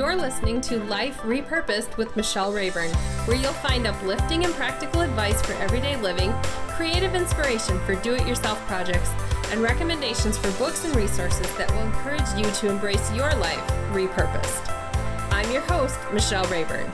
You're listening to Life Repurposed with Michelle Rayburn, where you'll find uplifting and practical advice for everyday living, creative inspiration for do it yourself projects, and recommendations for books and resources that will encourage you to embrace your life repurposed. I'm your host, Michelle Rayburn.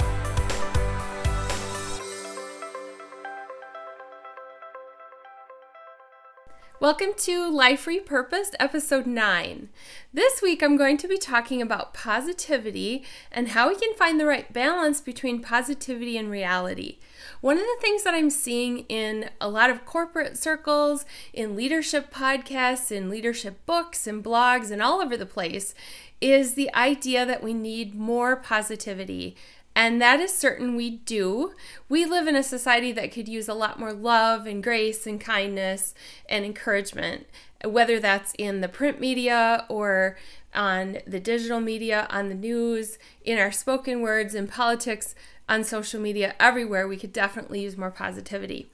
Welcome to Life Repurposed, episode 9. This week I'm going to be talking about positivity and how we can find the right balance between positivity and reality. One of the things that I'm seeing in a lot of corporate circles, in leadership podcasts, in leadership books, and blogs, and all over the place is the idea that we need more positivity and that is certain we do. We live in a society that could use a lot more love and grace and kindness and encouragement, whether that's in the print media or on the digital media, on the news, in our spoken words, in politics, on social media, everywhere. We could definitely use more positivity.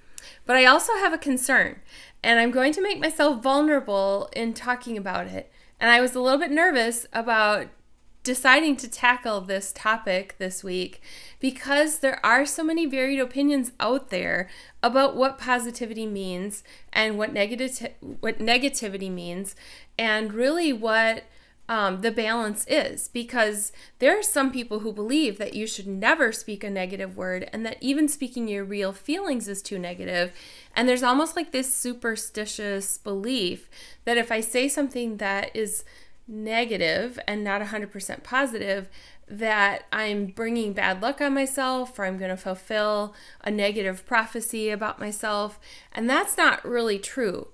But I also have a concern, and I'm going to make myself vulnerable in talking about it. And I was a little bit nervous about deciding to tackle this topic this week because there are so many varied opinions out there about what positivity means and what negative what negativity means and really what um, the balance is because there are some people who believe that you should never speak a negative word and that even speaking your real feelings is too negative. negative and there's almost like this superstitious belief that if i say something that is negative and not 100% positive, that I'm bringing bad luck on myself or I'm going to fulfill a negative prophecy about myself. And that's not really true.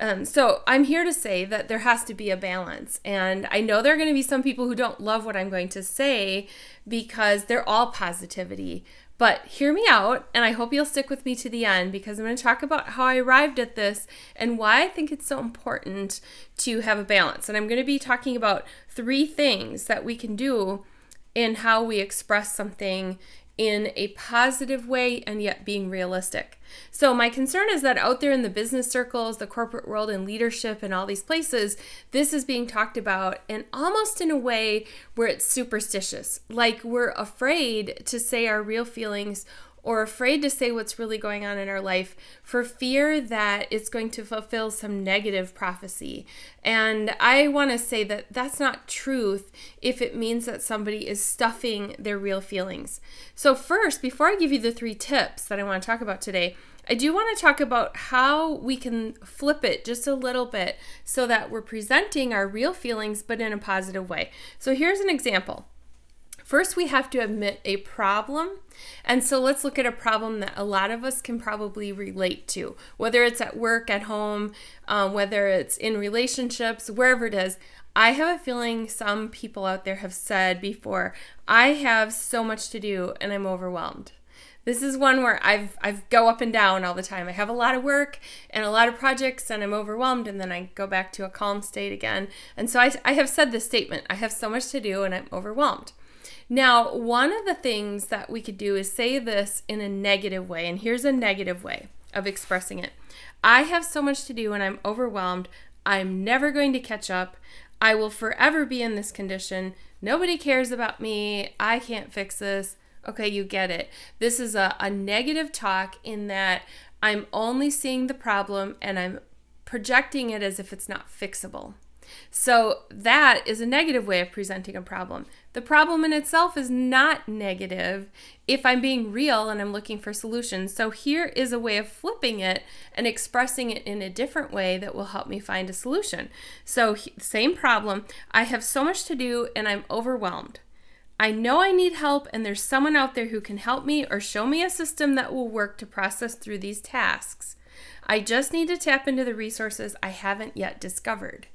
Um, so I'm here to say that there has to be a balance. And I know there are going to be some people who don't love what I'm going to say because they're all positivity. But hear me out, and I hope you'll stick with me to the end because I'm going to talk about how I arrived at this and why I think it's so important to have a balance. And I'm going to be talking about three things that we can do in how we express something in a positive way and yet being realistic. So, my concern is that out there in the business circles, the corporate world, and leadership, and all these places, this is being talked about and almost in a way where it's superstitious. Like we're afraid to say our real feelings or afraid to say what's really going on in our life for fear that it's going to fulfill some negative prophecy. And I want to say that that's not truth if it means that somebody is stuffing their real feelings. So, first, before I give you the three tips that I want to talk about today, I do want to talk about how we can flip it just a little bit so that we're presenting our real feelings but in a positive way. So, here's an example. First, we have to admit a problem. And so let's look at a problem that a lot of us can probably relate to, whether it's at work, at home, um, whether it's in relationships, wherever it is. I have a feeling some people out there have said before, I have so much to do and I'm overwhelmed. This is one where I've I've go up and down all the time. I have a lot of work and a lot of projects and I'm overwhelmed and then I go back to a calm state again. And so I, I have said this statement, I have so much to do and I'm overwhelmed. Now, one of the things that we could do is say this in a negative way. And here's a negative way of expressing it I have so much to do and I'm overwhelmed. I'm never going to catch up. I will forever be in this condition. Nobody cares about me. I can't fix this. Okay, you get it. This is a, a negative talk in that I'm only seeing the problem and I'm projecting it as if it's not fixable. So that is a negative way of presenting a problem. The problem in itself is not negative if I'm being real and I'm looking for solutions. So here is a way of flipping it and expressing it in a different way that will help me find a solution. So, same problem. I have so much to do and I'm overwhelmed. I know I need help, and there's someone out there who can help me or show me a system that will work to process through these tasks. I just need to tap into the resources I haven't yet discovered.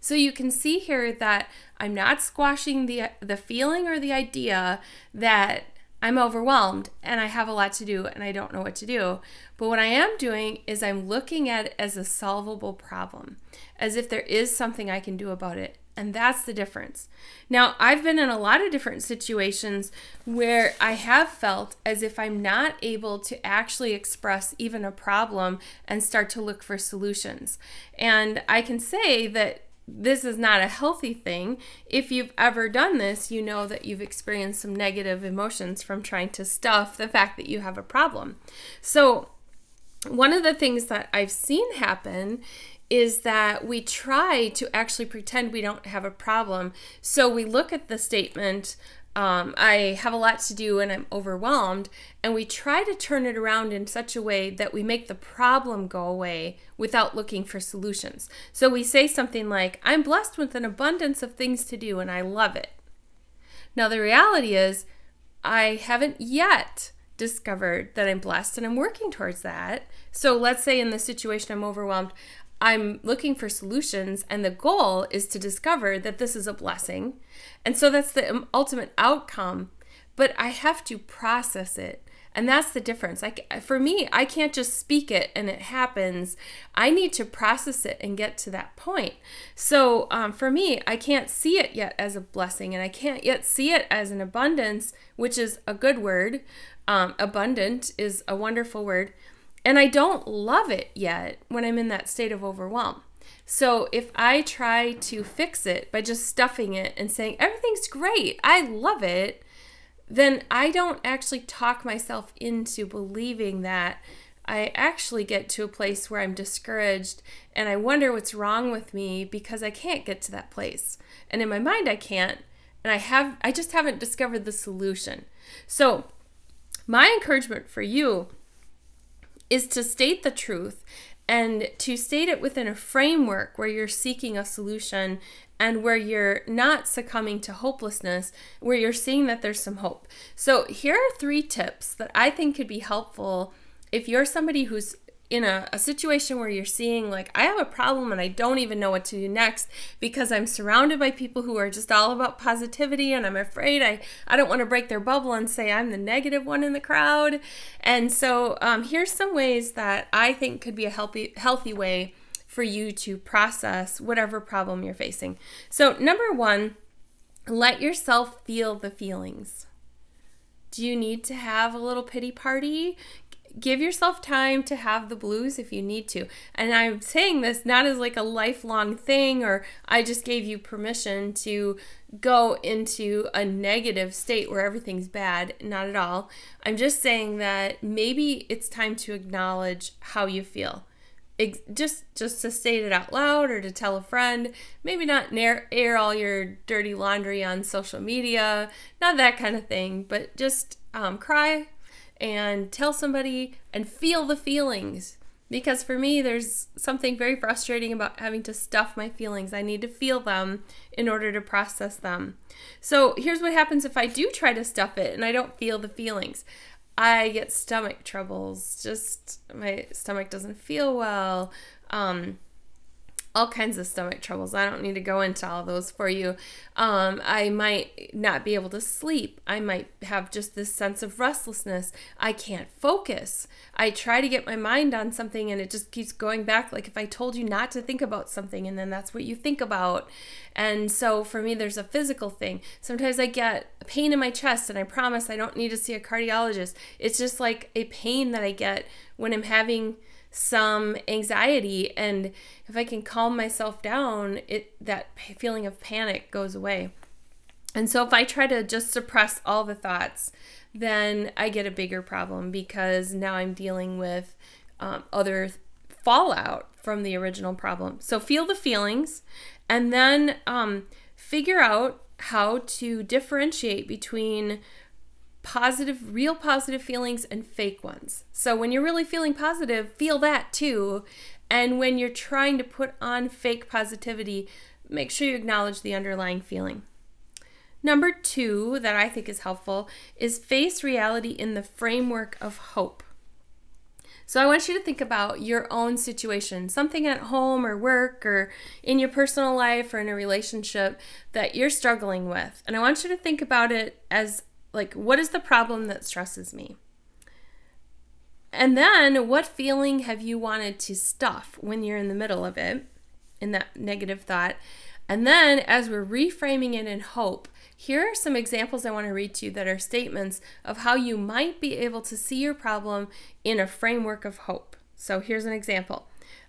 So you can see here that I'm not squashing the the feeling or the idea that I'm overwhelmed and I have a lot to do and I don't know what to do. But what I am doing is I'm looking at it as a solvable problem, as if there is something I can do about it. And that's the difference. Now, I've been in a lot of different situations where I have felt as if I'm not able to actually express even a problem and start to look for solutions. And I can say that this is not a healthy thing. If you've ever done this, you know that you've experienced some negative emotions from trying to stuff the fact that you have a problem. So, one of the things that I've seen happen is that we try to actually pretend we don't have a problem. So we look at the statement, um, I have a lot to do and I'm overwhelmed, and we try to turn it around in such a way that we make the problem go away without looking for solutions. So we say something like, I'm blessed with an abundance of things to do and I love it. Now, the reality is, I haven't yet discovered that I'm blessed and I'm working towards that. So let's say in the situation I'm overwhelmed, I'm looking for solutions, and the goal is to discover that this is a blessing. And so that's the ultimate outcome, but I have to process it. And that's the difference. Like for me, I can't just speak it and it happens. I need to process it and get to that point. So um, for me, I can't see it yet as a blessing, and I can't yet see it as an abundance, which is a good word. Um, abundant is a wonderful word. And I don't love it yet when I'm in that state of overwhelm. So if I try to fix it by just stuffing it and saying, everything's great, I love it, then I don't actually talk myself into believing that. I actually get to a place where I'm discouraged and I wonder what's wrong with me because I can't get to that place. And in my mind, I can't. And I have, I just haven't discovered the solution. So, my encouragement for you is to state the truth and to state it within a framework where you're seeking a solution and where you're not succumbing to hopelessness, where you're seeing that there's some hope. So, here are three tips that I think could be helpful if you're somebody who's in a, a situation where you're seeing like i have a problem and i don't even know what to do next because i'm surrounded by people who are just all about positivity and i'm afraid i, I don't want to break their bubble and say i'm the negative one in the crowd. And so um, here's some ways that i think could be a healthy healthy way for you to process whatever problem you're facing. So number one let yourself feel the feelings. Do you need to have a little pity party? Give yourself time to have the blues if you need to. And I'm saying this not as like a lifelong thing or I just gave you permission to go into a negative state where everything's bad. Not at all. I'm just saying that maybe it's time to acknowledge how you feel. just just to state it out loud or to tell a friend maybe not air, air all your dirty laundry on social media not that kind of thing but just um, cry and tell somebody and feel the feelings. Because for me, there's something very frustrating about having to stuff my feelings. I need to feel them in order to process them. So here's what happens if I do try to stuff it and I don't feel the feelings. I get stomach troubles. Just my stomach doesn't feel well. Um, all kinds of stomach troubles. I don't need to go into all those for you. Um, I might not be able to sleep. I might have just this sense of restlessness. I can't focus. I try to get my mind on something and it just keeps going back. Like if I told you not to think about something and then that's what you think about. And so for me, there's a physical thing. Sometimes I get pain in my chest and I promise I don't need to see a cardiologist. It's just like a pain that I get when I'm having some anxiety and if i can calm myself down it that feeling of panic goes away. And so if i try to just suppress all the thoughts then i get a bigger problem because now i'm dealing with um, other fallout from the original problem. So feel the feelings and then um, figure out how to differentiate between positive, real positive feelings and fake ones. So when you're really feeling positive, feel that too. And when you're trying to put on fake positivity, make sure you acknowledge the underlying feeling. Number two, that I think is helpful, is face reality in the framework of hope. So I want you to think about your own situation, something at home or work or in your personal life or in a relationship that you're struggling with. And I want you to think about it as like, what is the problem that stresses me? And then, what feeling have you wanted to stuff when you're in the middle of it, in that negative thought? And then, as we're reframing it in hope, here are some examples I want to read to you that are statements of how you might be able to see your problem in a framework of hope. So, here's an example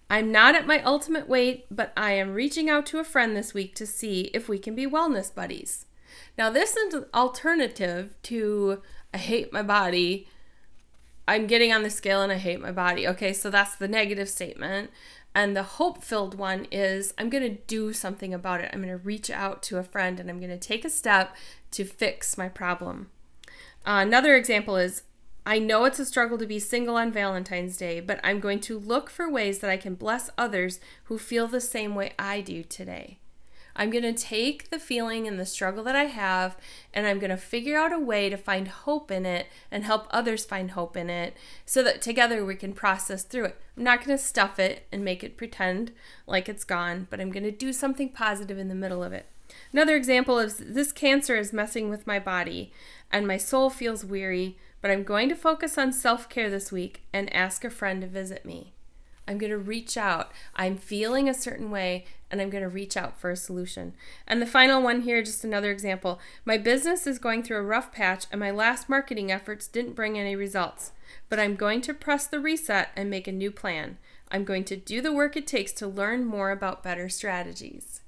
I'm not at my ultimate weight, but I am reaching out to a friend this week to see if we can be wellness buddies. Now, this is an alternative to I hate my body. I'm getting on the scale and I hate my body. Okay, so that's the negative statement. And the hope filled one is I'm going to do something about it. I'm going to reach out to a friend and I'm going to take a step to fix my problem. Uh, another example is I know it's a struggle to be single on Valentine's Day, but I'm going to look for ways that I can bless others who feel the same way I do today. I'm going to take the feeling and the struggle that I have and I'm going to figure out a way to find hope in it and help others find hope in it so that together we can process through it. I'm not going to stuff it and make it pretend like it's gone, but I'm going to do something positive in the middle of it. Another example is this cancer is messing with my body and my soul feels weary, but I'm going to focus on self care this week and ask a friend to visit me. I'm going to reach out. I'm feeling a certain way and I'm going to reach out for a solution. And the final one here, just another example. My business is going through a rough patch and my last marketing efforts didn't bring any results, but I'm going to press the reset and make a new plan. I'm going to do the work it takes to learn more about better strategies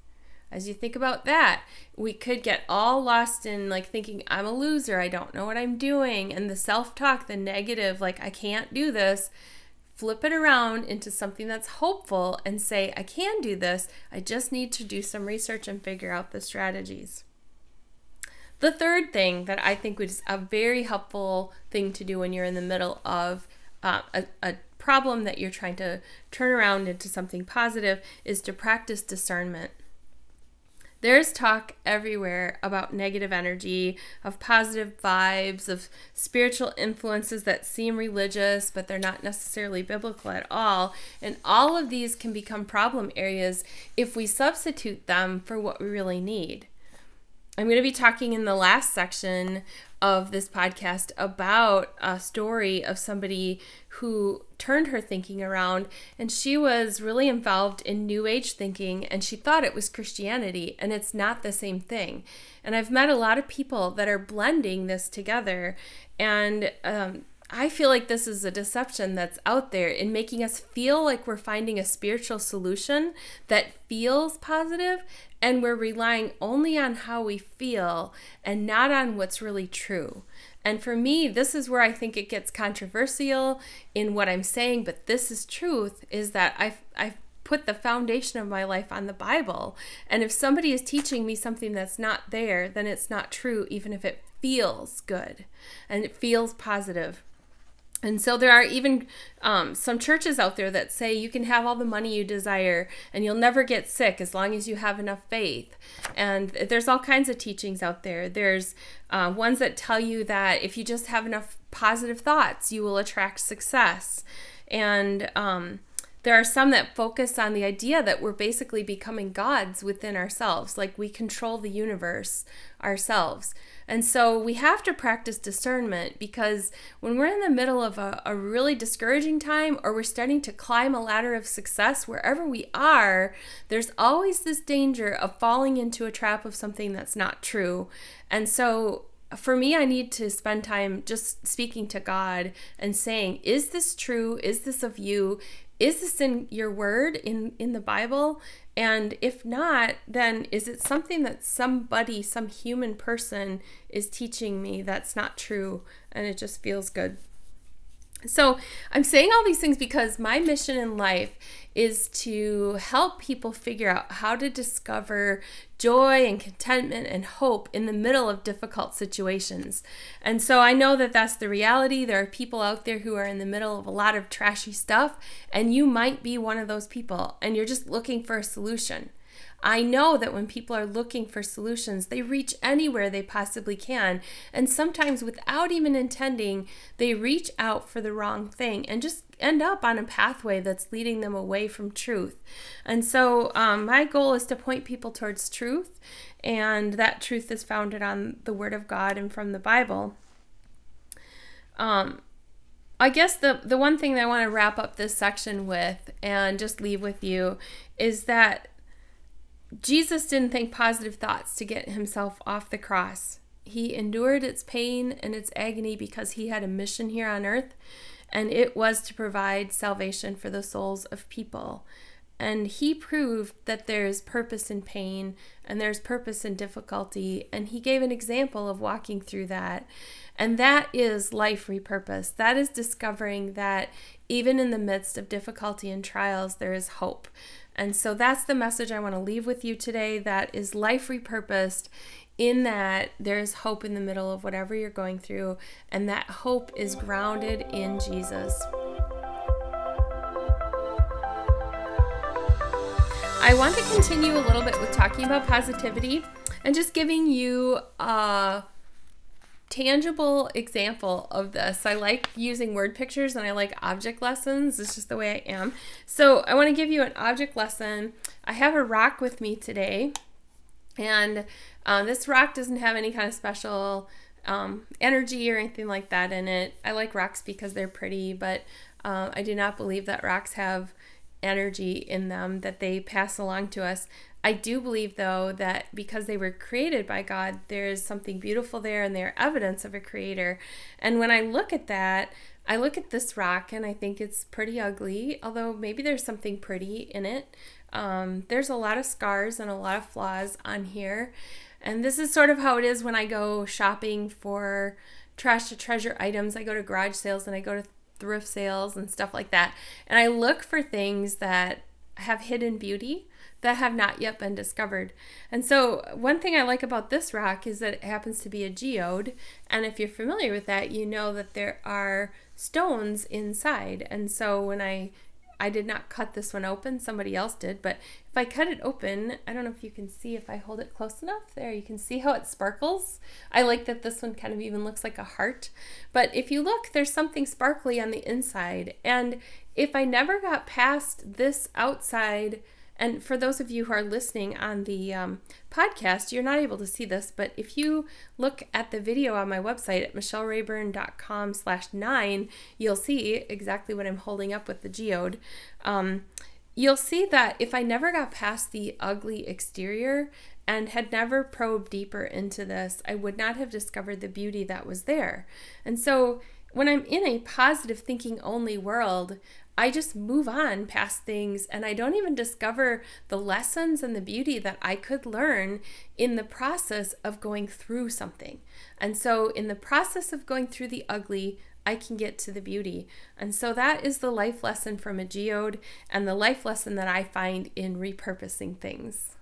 as you think about that, we could get all lost in like thinking, I'm a loser, I don't know what I'm doing, and the self talk, the negative, like, I can't do this. Flip it around into something that's hopeful and say, I can do this. I just need to do some research and figure out the strategies. The third thing that I think is a very helpful thing to do when you're in the middle of uh, a, a problem that you're trying to turn around into something positive is to practice discernment. There's talk everywhere about negative energy, of positive vibes, of spiritual influences that seem religious, but they're not necessarily biblical at all. And all of these can become problem areas if we substitute them for what we really need. I'm going to be talking in the last section of this podcast about a story of somebody who turned her thinking around and she was really involved in new age thinking and she thought it was Christianity and it's not the same thing. And I've met a lot of people that are blending this together and um, I feel like this is a deception that's out there in making us feel like we're finding a spiritual solution that feels positive and we're relying only on how we feel and not on what's really true. And for me, this is where I think it gets controversial in what I'm saying, but this is truth is that I've, I've put the foundation of my life on the Bible. And if somebody is teaching me something that's not there, then it's not true, even if it feels good and it feels positive. And so there are even um, some churches out there that say you can have all the money you desire and you'll never get sick as long as you have enough faith. And there's all kinds of teachings out there. There's uh, ones that tell you that if you just have enough positive thoughts, you will attract success. And um, there are some that focus on the idea that we're basically becoming gods within ourselves, like we control the universe ourselves. And so we have to practice discernment because when we're in the middle of a, a, really discouraging time or we're starting to climb a ladder of success, wherever we are, there's always this danger of falling into a trap of something that's not true. And so for me, I need to spend time just speaking to God and saying, Is this true? Is this of you? Is this in your word in, in the Bible? And if not, then is it something that somebody, some human person is teaching me that's not true and it just feels good? So, I'm saying all these things because my mission in life is to help people figure out how to discover joy and contentment and hope in the middle of difficult situations. And so I know that that's the reality. There are people out there who are in the middle of a lot of trashy stuff, and you might be one of those people, and you're just looking for a solution. I know that when people are looking for solutions, they reach anywhere they possibly can. And sometimes, without even intending, they reach out for the wrong thing and just end up on a pathway that's leading them away from truth. And so, um, my goal is to point people towards truth, and that truth is founded on the Word of God and from the Bible. Um, I guess the the one thing that I want to wrap up this section with and just leave with you is that Jesus didn't think positive thoughts to get himself off the cross. He endured its pain and its agony because he had a mission here on earth. and it was to provide salvation for the souls of people. And he proved that there's purpose in pain and there's purpose in difficulty. And he gave an example of walking through that. And that is life repurposed. That is discovering that even in the midst of difficulty and trials, there is hope. And so that's the message I want to leave with you today. That is life repurposed in that there's hope in the middle of whatever you're going through, and that hope is grounded in Jesus. I want to continue a little bit with talking about positivity and just giving you a tangible example of this. I like using word pictures and I like object lessons. It's just the way I am. So I want to give you an object lesson. I have a rock with me today, and um, this rock doesn't have any kind of special um, energy or anything like that in it. I like rocks because they're pretty, but uh, I do not believe that rocks have energy in them that they pass along to us. I do believe, though, that because they were created by God, there is something beautiful there and they're evidence of a creator. And when I look at that, I look at this rock and I think it's pretty ugly, although maybe there's something pretty in it. Um, there's a lot of scars and a lot of flaws on here. And this is sort of how it is when I go shopping for trash to treasure items. I go to garage sales and I go to thrift sales and stuff like that. And I look for things that have hidden beauty that have not yet been discovered. And so, one thing I like about this rock is that it happens to be a geode. And if you're familiar with that, you know that there are stones inside. And so, when I I did not cut this one open, somebody else did, but if I cut it open, I don't know if you can see if I hold it close enough. There, you can see how it sparkles. I like that this one kind of even looks like a heart. But if you look, there's something sparkly on the inside. And if I never got past this outside and for those of you who are listening on the um, podcast, you're not able to see this, but if you look at the video on my website at michellerayburn.com slash nine, you'll see exactly what I'm holding up with the geode. Um, you'll see that if I never got past the ugly exterior and had never probed deeper into this, I would not have discovered the beauty that was there. And so when I'm in a positive thinking only world, I just move on past things and I don't even discover the lessons and the beauty that I could learn in the process of going through something. And so, in the process of going through the ugly, I can get to the beauty. And so, that is the life lesson from a geode and the life lesson that I find in repurposing things.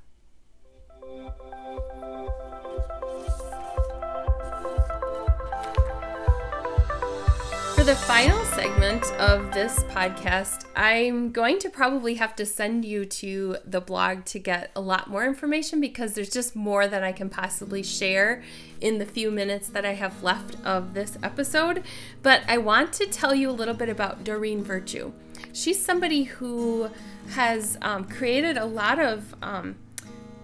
For the final segment of this podcast, I'm going to probably have to send you to the blog to get a lot more information because there's just more that I can possibly share in the few minutes that I have left of this episode. But I want to tell you a little bit about Doreen Virtue. She's somebody who has um, created a lot of um,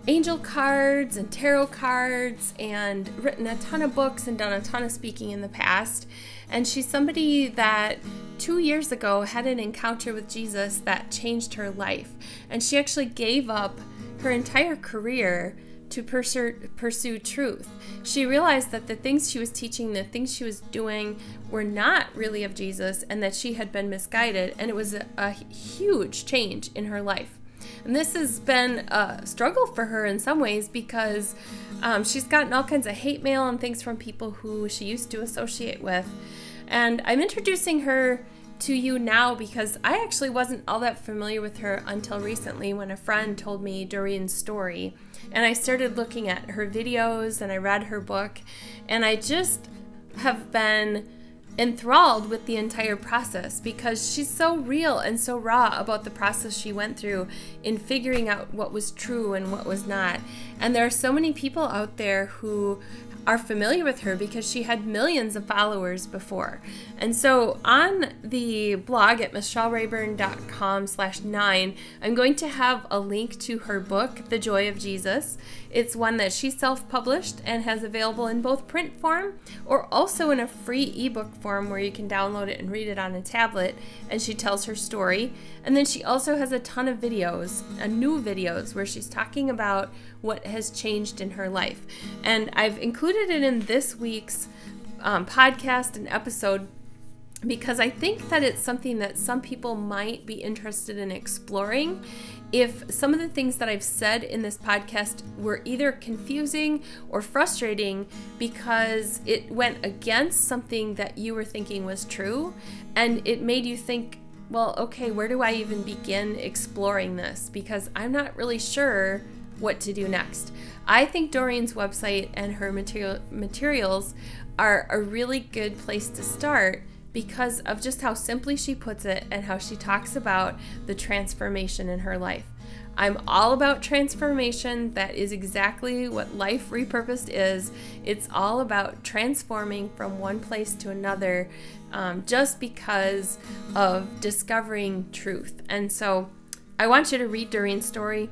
angel cards and tarot cards and written a ton of books and done a ton of speaking in the past. And she's somebody that two years ago had an encounter with Jesus that changed her life. And she actually gave up her entire career to pursue, pursue truth. She realized that the things she was teaching, the things she was doing, were not really of Jesus and that she had been misguided. And it was a, a huge change in her life. And this has been a struggle for her in some ways because um, she's gotten all kinds of hate mail and things from people who she used to associate with. And I'm introducing her to you now because I actually wasn't all that familiar with her until recently when a friend told me Doreen's story. And I started looking at her videos and I read her book, and I just have been enthralled with the entire process because she's so real and so raw about the process she went through in figuring out what was true and what was not. And there are so many people out there who are familiar with her because she had millions of followers before. And so on the blog at michellerayburn.com slash nine, I'm going to have a link to her book, The Joy of Jesus. It's one that she self-published and has available in both print form or also in a free ebook form where you can download it and read it on a tablet. And she tells her story. And then she also has a ton of videos, uh, new videos, where she's talking about what has changed in her life. And I've included it in this week's um, podcast and episode because I think that it's something that some people might be interested in exploring. If some of the things that I've said in this podcast were either confusing or frustrating because it went against something that you were thinking was true, and it made you think, well, okay, where do I even begin exploring this? Because I'm not really sure what to do next. I think Doreen's website and her material, materials are a really good place to start because of just how simply she puts it and how she talks about the transformation in her life. I'm all about transformation. That is exactly what life repurposed is. It's all about transforming from one place to another um, just because of discovering truth. And so I want you to read Doreen's story.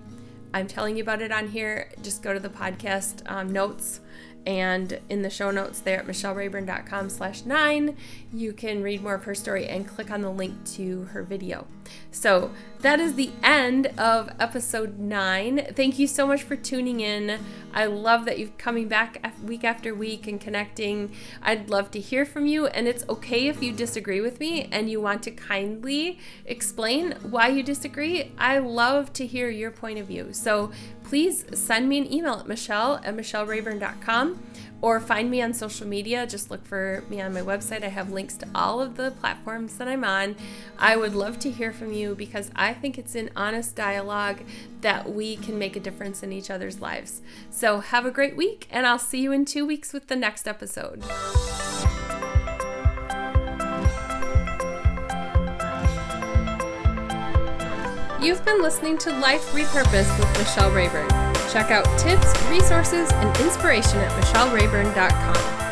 I'm telling you about it on here. Just go to the podcast um, notes and in the show notes there at michellerayburn.com slash nine you can read more of her story and click on the link to her video. So that is the end of episode nine. Thank you so much for tuning in. I love that you're coming back week after week and connecting. I'd love to hear from you and it's okay if you disagree with me and you want to kindly explain why you disagree. I love to hear your point of view. So please send me an email at michelle at michellerayburn.com or find me on social media. Just look for me on my website. I have links to all of the platforms that I'm on. I would love to hear from you because I think it's an honest dialogue that we can make a difference in each other's lives. So have a great week, and I'll see you in two weeks with the next episode. You've been listening to Life Repurposed with Michelle Rayburn. Check out tips, resources, and inspiration at michellerayburn.com.